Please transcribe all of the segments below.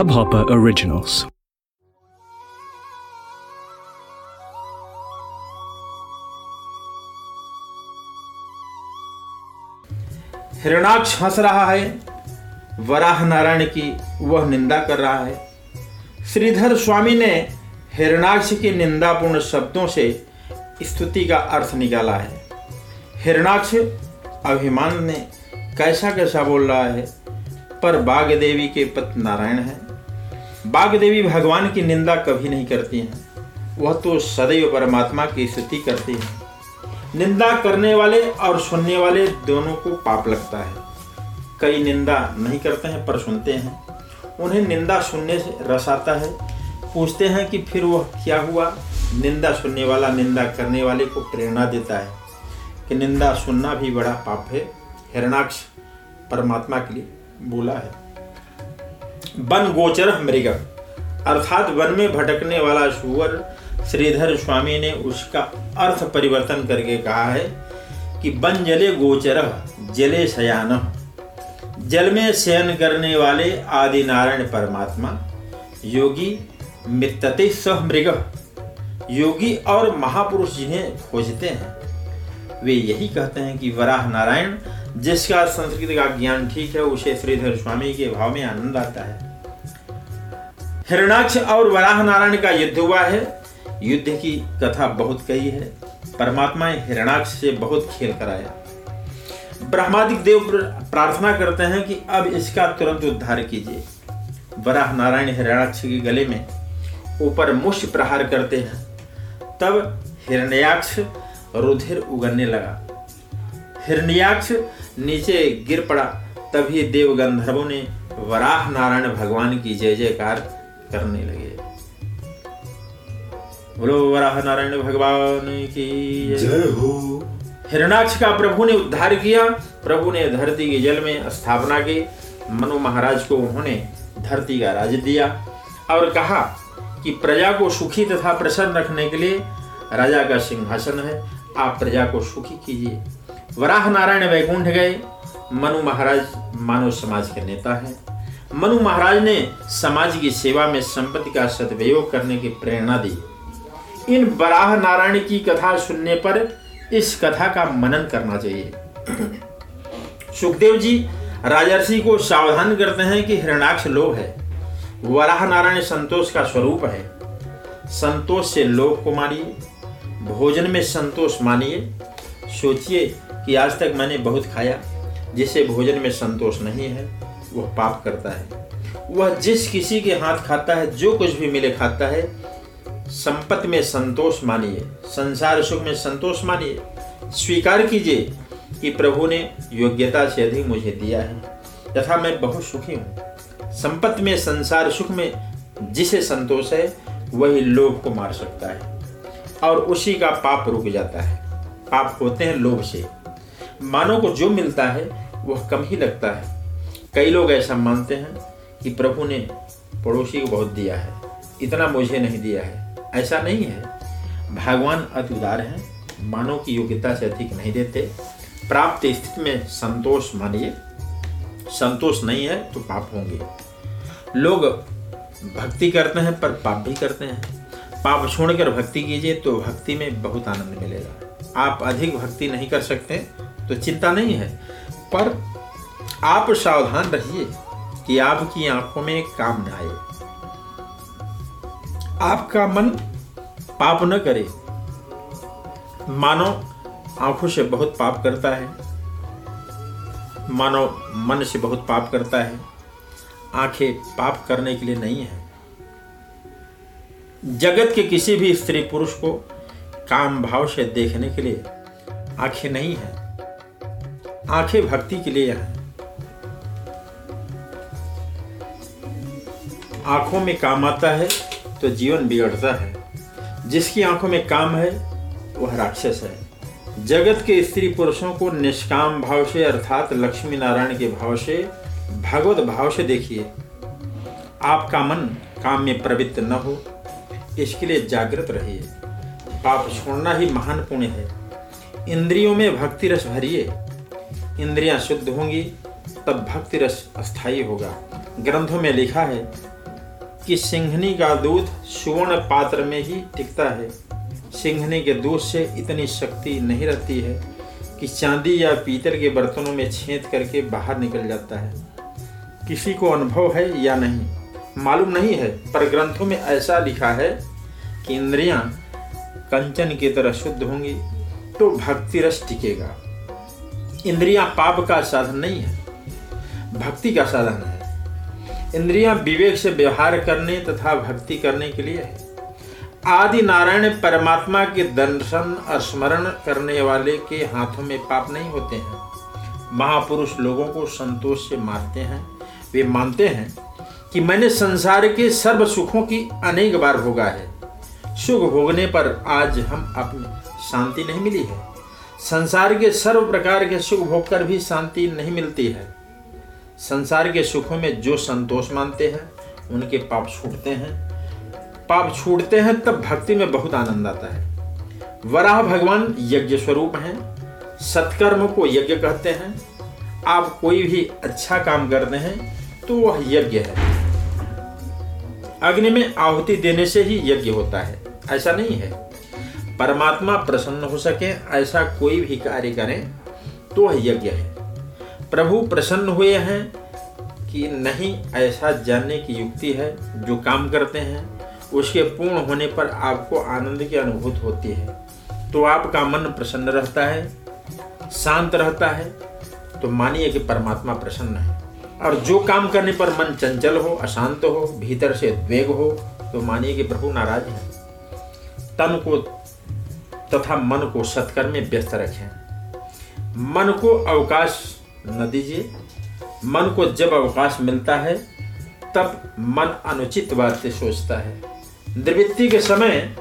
Hubhopper Originals. Hiranaksha हंस रहा है। वराह नारायण की वह निंदा कर रहा है। श्रीधर स्वामी ने हिरणाक्ष की निंदापूर्ण शब्दों से स्तुति का अर्थ निकाला है। हिरणाक्ष अभिमान ने कैसा कैसा बोल रहा है, पर बाघ देवी के पति नारायण है। बाघ देवी भगवान की निंदा कभी नहीं करती हैं। वह तो सदैव परमात्मा की स्तुति करती है। निंदा करने वाले और सुनने वाले दोनों को पाप लगता है। कई निंदा नहीं करते हैं, पर सुनते हैं। उन्हें निंदा सुनने से रस आता है। पूछते हैं कि फिर वह क्या हुआ? निंदा सुनने वाला निंदा करने वाले को प्रेरणा देता है कि निंदा सुनना भी बड़ा पाप है। हिरणाक्ष परमात्मा के लिए बोला है। वन गोचर मृग अर्थात वन में भटकने वाला सुअर श्रीधर स्वामी ने उसका अर्थ परिवर्तन करके कहा है कि बन जले गोचर, जले शयान। जल में शयन करने वाले आदि नारायण परमात्मा, योगी मित्तते सह मृग। योगी और महापुरुष जिन्हें खोजते हैं, वे यही कहते हैं कि वराह नारायण, जिसका संस्कृत का ज्ञान ठीक है, उसे श्रीधर स्वामी के भाव में आनंद आता है। हिरणाक्ष और वराह नारायण का युद्ध हुआ है। युद्ध की कथा बहुत कही है। परमात्मा हिरणाक्ष से बहुत खेल कराया ब्रह्मादिक देव प्रार्थना करते हैं कि अब इसका तुरंत उद्धार कीजिए। वराह नारायण हिरणाक्ष के गले में ऊपर मुष्ट प्रहार करते हैं। तब हिरण्याक्ष रुधिर उगलने लगा। हिरण्याक्ष नीचे गिर पड़ा। तभी देव गंधर्वों ने वराह नारायण भगवान की जय जयकार करने लगे। बोलो वराह नारायण भगवान की जय। हो। हिरणाक्ष का प्रभु ने उद्धार किया। प्रभु ने धरती के जल में स्थापना की। मनु महाराज को उन्होंने धरती का राज दिया और कहा कि प्रजा को सुखी तथा प्रसन्न रखने के लिए राजा का सिंहासन है। आप प्रजा को सुखी कीजिए। वराह नारायण वैकुंठ गए। मनु महाराज मानव समाज के नेता हैं। मनु महाराज ने समाज की सेवा में संपत्ति का सदुपयोग करने की प्रेरणा दी। इन वराह नारायण की कथा सुनने पर इस कथा का मनन करना चाहिए। सुखदेव जी राजर्षि को सावधान करते हैं कि हिरणाक्ष लोभ है। वराह नारायण संतोष का स्वरूप है। संतोष से लोभ को मानिए, भोजन में संतोष मानिए। सोचिए कि आज तक मैंने बहुत खाया, जिसे भोजन में संतोष नहीं है। वह पाप करता है। वह जिस किसी के हाथ खाता है, जो कुछ भी मिले खाता है, संपत्ति में संतोष मानिए, संसार सुख में संतोष मानिए। स्वीकार कीजिए कि प्रभु ने योग्यता से अधिक मुझे दिया है, तथा मैं बहुत सुखी हूँ। संपत्ति में, संसार सुख में जिसे संतोष है, वही लोभ को मार सकता है, और उसी का पाप रुक जाता है। पाप होते हैं लोभ से। मानव को जो मिलता है, वह कम ही लगता है। कई लोग ऐसा मानते हैं कि प्रभु ने पड़ोसी को बहुत दिया है, इतना मुझे नहीं दिया है। ऐसा नहीं है। भगवान अति उदार हैं, मानव की योग्यता से अधिक नहीं देते। प्राप्त स्थिति में संतोष मानिए। संतोष नहीं है तो पाप होंगे। लोग भक्ति करते हैं पर पाप भी करते हैं। पाप छोड़कर भक्ति कीजिए तो भक्ति में बहुत आनंद मिलेगा। आप अधिक भक्ति नहीं कर सकते तो चिंता नहीं है। पर आप सावधान रहिए कि आपकी आँखों में काम न आए। आपका मन पाप न करे। मानो आँखों से बहुत पाप करता है। मानो मन से बहुत पाप करता है। आँखें पाप करने के लिए नहीं है। जगत के किसी भी स्त्री पुरुष को काम भाव से देखने के लिए आँखें नहीं है। आँखें भक्ति के लिए हैं। आँखों में काम आता है तो जीवन बिगड़ता है। जिसकी आँखों में काम है, वह राक्षस है। जगत के स्त्री पुरुषों को निष्काम भाव से, अर्थात लक्ष्मी नारायण के भाव से, भगवत भाव से देखिए। आपका मन काम में प्रवृत्त न हो, इसके लिए जागृत रहिए। पाप छोड़ना ही महान पुण्य है। इंद्रियों में भक्ति रस भरिए। इंद्रियाँ शुद्ध होंगी, तब भक्ति रस अस्थायी होगा। ग्रंथों में लिखा है कि सिंघनी का दूध सुवर्ण पात्र में ही टिकता है। सिंघनी के दूध से इतनी शक्ति नहीं रहती है कि चांदी या पीतल के बर्तनों में छेद करके बाहर निकल जाता है। किसी को अनुभव है या नहीं? मालूम नहीं है, पर ग्रंथों में ऐसा लिखा है कि इंद्रियाँ कंचन की तरह शुद्ध होंगी तो भक्ति रस टिकेगा। इंद्रियाँ पाप का साधन नहीं है, भक्ति का साधन है। इंद्रियाँ विवेक से व्यवहार करने तथा भक्ति करने के लिए है। आदि नारायण परमात्मा के दर्शन और स्मरण करने वाले के हाथों में पाप नहीं होते हैं। महापुरुष लोगों को संतोष से मारते हैं। वे मानते हैं कि मैंने संसार के सर्व सुखों की अनेक बार भोगा है। सुख भोगने पर आज हम अपनी शांति नहीं मिली है। संसार के सर्व प्रकार के सुख भोग कर भी शांति नहीं मिलती है। संसार के सुखों में जो संतोष मानते हैं, उनके पाप छूटते हैं। पाप छूटते हैं तब भक्ति में बहुत आनंद आता है। वराह भगवान यज्ञ स्वरूप हैं। सत्कर्म को यज्ञ कहते हैं। आप कोई भी अच्छा काम करते हैं तो वह यज्ञ है। अग्नि में आहुति देने से ही यज्ञ होता है। ऐसा नहीं है। परमात्मा प्रसन्न हो सके, ऐसा कोई भी कार्य करें तो वह यज्ञ है। प्रभु प्रसन्न हुए हैं कि नहीं ऐसा जानने की युक्ति है, जो काम करते हैं, उसके पूर्ण होने पर आपको आनंद की अनुभूत होती है। तो आपका मन प्रसन्न रहता है, शांत रहता है तो मानिए कि परमात्मा प्रसन्न है। और जो काम करने पर मन चंचल हो, अशांत हो, भीतर से द्वेग हो तो मानिए कि प्रभु नाराज़ है। तन को तथा मन को सत्कर्म में व्यस्त रखें। मन को अवकाश न दीजिए मन को जब अवकाश मिलता है, तब मन अनुचित बातें सोचता है। निवृत्ति के समय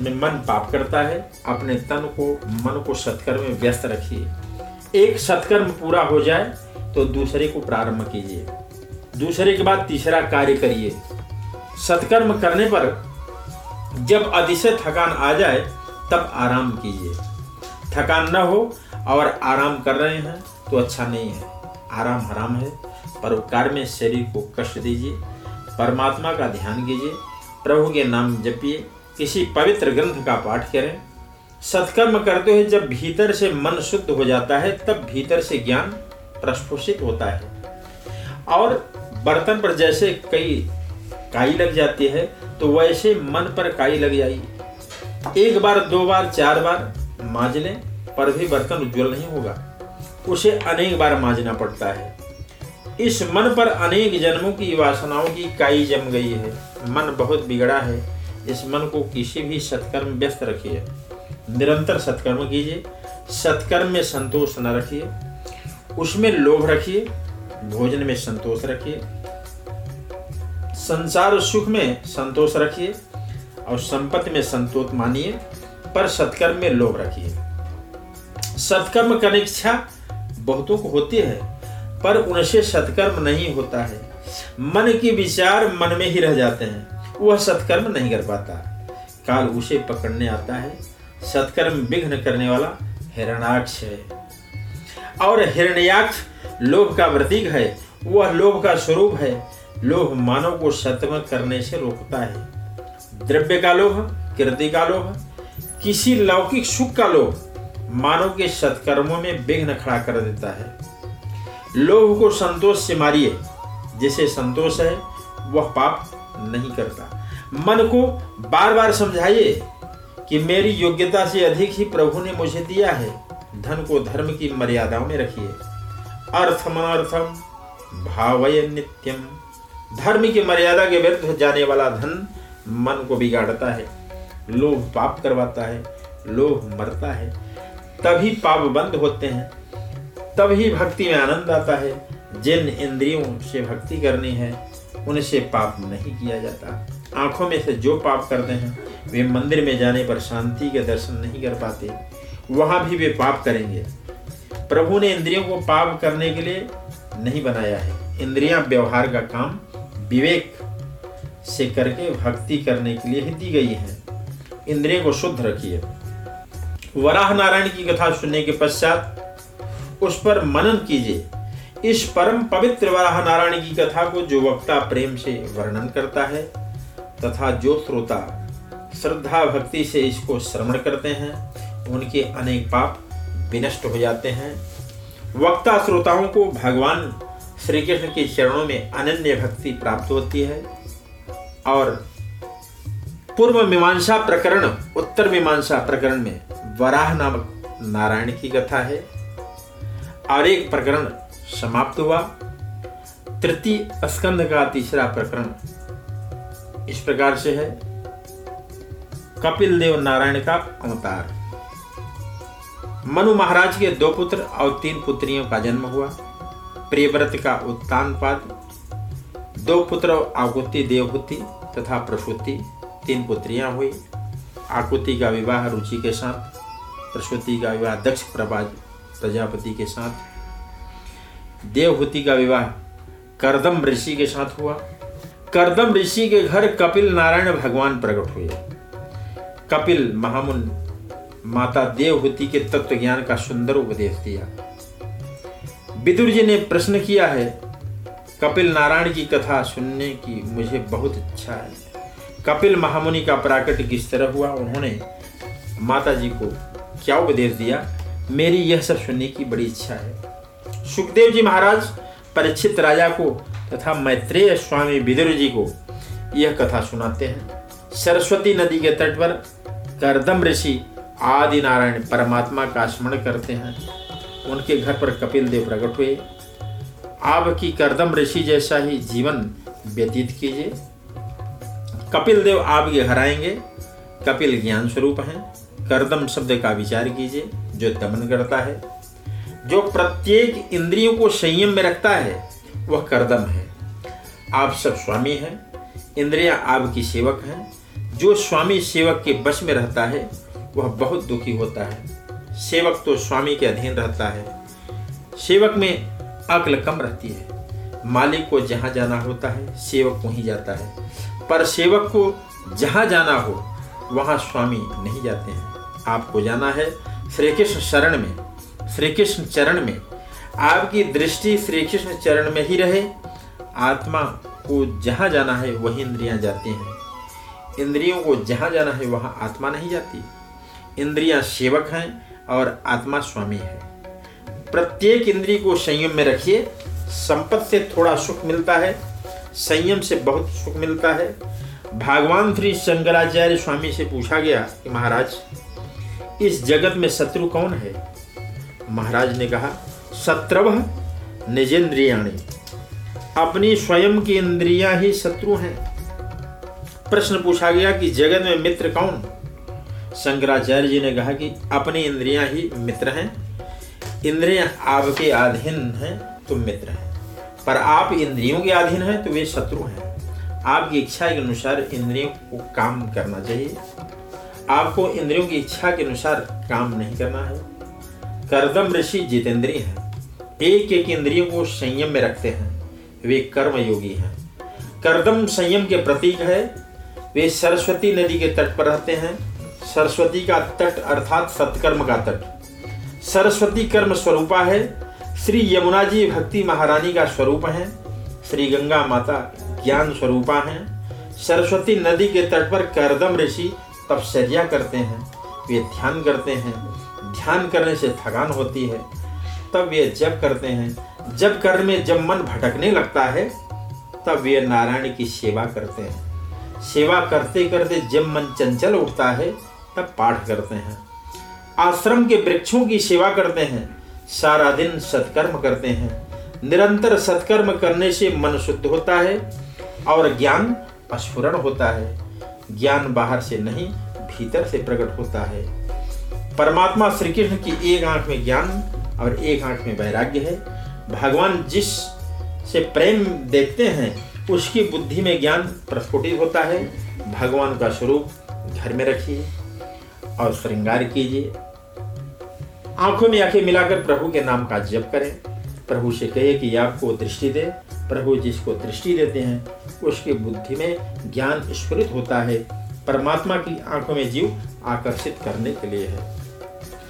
में मन पाप करता है। अपने तन को, मन को सत्कर्म में व्यस्त रखिए। एक सत्कर्म पूरा हो जाए तो दूसरे को प्रारंभ कीजिए। दूसरे के बाद तीसरा कार्य करिए। सत्कर्म करने पर जब अतिशय थकान आ जाए, तब आराम कीजिए। थकान न हो और आराम कर रहे हैं। तो अच्छा नहीं है। आराम हराम है। परोपकार में शरीर को कष्ट दीजिए। परमात्मा का ध्यान कीजिए। प्रभु के नाम जपिए। किसी पवित्र ग्रंथ का पाठ करें। सत्कर्म करते हुए जब भीतर से मन शुद्ध हो जाता है, तब भीतर से ज्ञान प्रस्फुषित होता है। और बर्तन पर जैसे कई काई लग जाती है तो वैसे मन पर काई लग जाएगी एक बार, दो बार, चार बार मांज लें, पर भी बर्तन उज्जवल नहीं होगा। उसे अनेक बार मांझना पड़ता है। इस मन पर अनेक जन्मों की वासनाओं की काई जम गई है। मन बहुत बिगड़ा है। इस मन को किसी भी सत्कर्म व्यस्त रखिए। निरंतर सत्कर्म कीजिए। सत्कर्म में संतोष न रखिए। उसमें लोभ रखिए। भोजन में संतोष रखिए। संसार सुख में संतोष रखिए। और संपत्ति में संतोष मानिए। पर सत्कर्म में लोभ रखिए। सत्कर्म करने की इच्छा बहुतों को होती है, पर उनसे सत्कर्म नहीं होता है। मन के विचार मन में ही रह जाते हैं, वह सत्कर्म नहीं कर पाता। काल उसे पकड़ने आता है, सत्कर्म विघ्न करने वाला हिरणाक्ष है। और हिरण्याक्ष लोभ का प्रतीक है, वह लोभ का स्वरूप है। लोभ मानव को सत्म करने से रोकता है। द्रव्य का लोभ कीर्ति का लोभ, किसी लौकिक सुख का लोभ मानव के सत्कर्मों में विघ्न खड़ा कर देता है। लोभ को संतोष से मारिए। जिसे संतोष है, वह पाप नहीं करता। मन को बार बार समझाइए कि मेरी योग्यता से अधिक ही प्रभु ने मुझे दिया है। धन को धर्म की मर्यादाओं में रखिए। अर्थम भावय नित्यम। धर्म की मर्यादा के विरुद्ध जाने वाला धन मन को बिगाड़ता है। लोभ पाप करवाता है। लोभ मरता है। तभी पाप बंद होते हैं। तभी भक्ति में आनंद आता है। जिन इंद्रियों से भक्ति करनी है, उनसे पाप नहीं किया जाता। आँखों में से जो पाप करते हैं, वे मंदिर में जाने पर शांति के दर्शन नहीं कर पाते। वहाँ भी वे पाप करेंगे। प्रभु ने इंद्रियों को पाप करने के लिए नहीं बनाया है। इंद्रियाँ व्यवहार का काम विवेक से करके भक्ति करने के लिए ही दी गई है। इंद्रियों को शुद्ध रखिए। वराह नारायण की कथा सुनने के पश्चात उस पर मनन कीजिए। इस परम पवित्र वराह नारायण की कथा को जो वक्ता प्रेम से वर्णन करता है, तथा जो श्रोता श्रद्धा भक्ति से इसको श्रवण करते हैं, उनके अनेक पाप विनष्ट हो जाते हैं। वक्ता श्रोताओं को भगवान श्री कृष्ण के चरणों में अनन्य भक्ति प्राप्त होती है, और पूर्व मीमांसा प्रकरण, उत्तर मीमांसा प्रकरण में वराह नामक नारायण की कथा है। और एक प्रकरण समाप्त हुआ। तृतीय स्कंद का तीसरा प्रकरण इस प्रकार से है। कपिल देव नारायण का अवतार। मनु महाराज के दो पुत्र और तीन पुत्रियों का जन्म हुआ। प्रियव्रत का उत्तान पाद दो पुत्र आकुति देवहूति तथा प्रसूति। तीन पुत्रियाँ हुई। आकुति का विवाह रुचि के साथ। प्रसूति का विवाह दक्ष प्रभाज प्रजापति के साथ। देवहूति का विवाह करदम ऋषि के साथ हुआ। करदम ऋषि के घर कपिल नारायण भगवान प्रकट हुए। कपिल महामुन माता देवहूति के तत्व ज्ञान का सुंदर उपदेश दिया। विदुर जी ने प्रश्न किया है, कपिल नारायण की कथा सुनने की मुझे बहुत इच्छा है। कपिल महामुनि का प्राकट किस तरह हुआ? उन्होंने माता जी को क्या उपदेश दिया? मेरी यह सब सुनने की बड़ी इच्छा है। सुखदेव जी महाराज, परीक्षित राजा को तथा मैत्रेय स्वामी विदुर जी को यह कथा सुनाते हैं। सरस्वती नदी के तट पर करदम ऋषि आदि नारायण परमात्मा का स्मरण करते हैं। उनके घर पर कपिल देव प्रकट हुए। आपकी करदम ऋषि जैसा ही जीवन व्यतीत कीजिए। कपिल देव आपके घर आएँगे। कपिल ज्ञान स्वरूप हैं। करदम शब्द का विचार कीजिए, जो दमन करता है। जो प्रत्येक इंद्रियों को संयम में रखता है, वह करदम है। आप सब स्वामी हैं, इंद्रियाँ आपकी सेवक हैं। जो स्वामी सेवक के बस में रहता है, वह बहुत दुखी होता है। सेवक तो स्वामी के अधीन रहता है। सेवक में अक्ल कम रहती है। मालिक को जहाँ जाना होता है, सेवक वहीं जाता है। पर सेवक को जहाँ जाना हो, वहाँ स्वामी नहीं जाते हैं। आपको जाना है श्री कृष्ण शरण में। श्री कृष्ण चरण में। आपकी दृष्टि श्री कृष्ण चरण में ही रहे। आत्मा को जहाँ जाना है, वही इंद्रियाँ जाती हैं। इंद्रियों को जहाँ जाना है, वहाँ आत्मा नहीं जाती। इंद्रियाँ सेवक हैं और आत्मा स्वामी है। प्रत्येक इंद्रिय को संयम में रखिए। संपत्ति से थोड़ा सुख मिलता है। संयम से बहुत सुख मिलता है। भगवान श्री शंकराचार्य स्वामी से पूछा गया कि महाराज इस जगत में शत्रु कौन है? महाराज ने कहा, शत्रव निजेंद्रियाणी। अपनी स्वयं की इंद्रियाँ ही शत्रु हैं। प्रश्न पूछा गया कि जगत में मित्र कौन? शंकराचार्य जी ने कहा कि अपनी इंद्रियाँ ही मित्र हैं। इंद्रियाँ आपके अधीन हैं तो मित्र हैं। पर आप इंद्रियों के अधीन हैं तो वे शत्रु हैं। आपकी इच्छा के अनुसार इंद्रियों को काम करना चाहिए। आपको इंद्रियों की इच्छा के अनुसार काम नहीं करना है। करदम ऋषि जितेंद्रिय हैं। एक एक इंद्रियों को संयम में रखते हैं। वे कर्म योगी हैं। करदम संयम के प्रतीक है। वे सरस्वती नदी के तट पर रहते हैं। सरस्वती का तट अर्थात सत्कर्म का तट। सरस्वती कर्म स्वरूपा है। श्री यमुना जी भक्ति महारानी का स्वरूप है। श्री गंगा माता ज्ञान स्वरूपा हैं। सरस्वती नदी के तट पर करदम ऋषि तपचर्या करते हैं, वे ध्यान करते हैं, ध्यान करने से थकान होती है। तब वे जब करते हैं। जब करने में जब मन भटकने लगता है, तब वे नारायण की सेवा करते हैं। सेवा करते करते जब मन चंचल उठता है, तब पाठ करते हैं। आश्रम के वृक्षों की सेवा करते हैं। सारा दिन सत्कर्म करते हैं। निरंतर सत्कर्म करने से मन शुद्ध होता है और ज्ञान स्फुरण होता है। ज्ञान बाहर से नहीं, भीतर से प्रकट होता है। परमात्मा श्री कृष्ण की एक आँख में ज्ञान और एक आँख में वैराग्य है। भगवान जिस से प्रेम देखते हैं, उसकी बुद्धि में ज्ञान प्रस्फुटित होता है। भगवान का स्वरूप घर में रखिए और श्रृंगार कीजिए। आँखों में आँखें मिलाकर प्रभु के नाम का जप करें। प्रभु से कहे कि आपको दृष्टि दे। प्रभु जिसको दृष्टि देते हैं, उसकी बुद्धि में ज्ञान स्फुरित होता है। परमात्मा की आँखों में जीव आकर्षित करने के लिए है।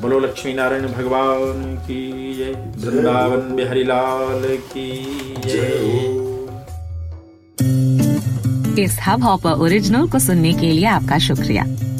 बोलो, लक्ष्मी नारायण भगवान की जय। वृंदावन बिहारी लाल की जय। इस हब हॉपर ओरिजिनल को सुनने के लिए आपका शुक्रिया।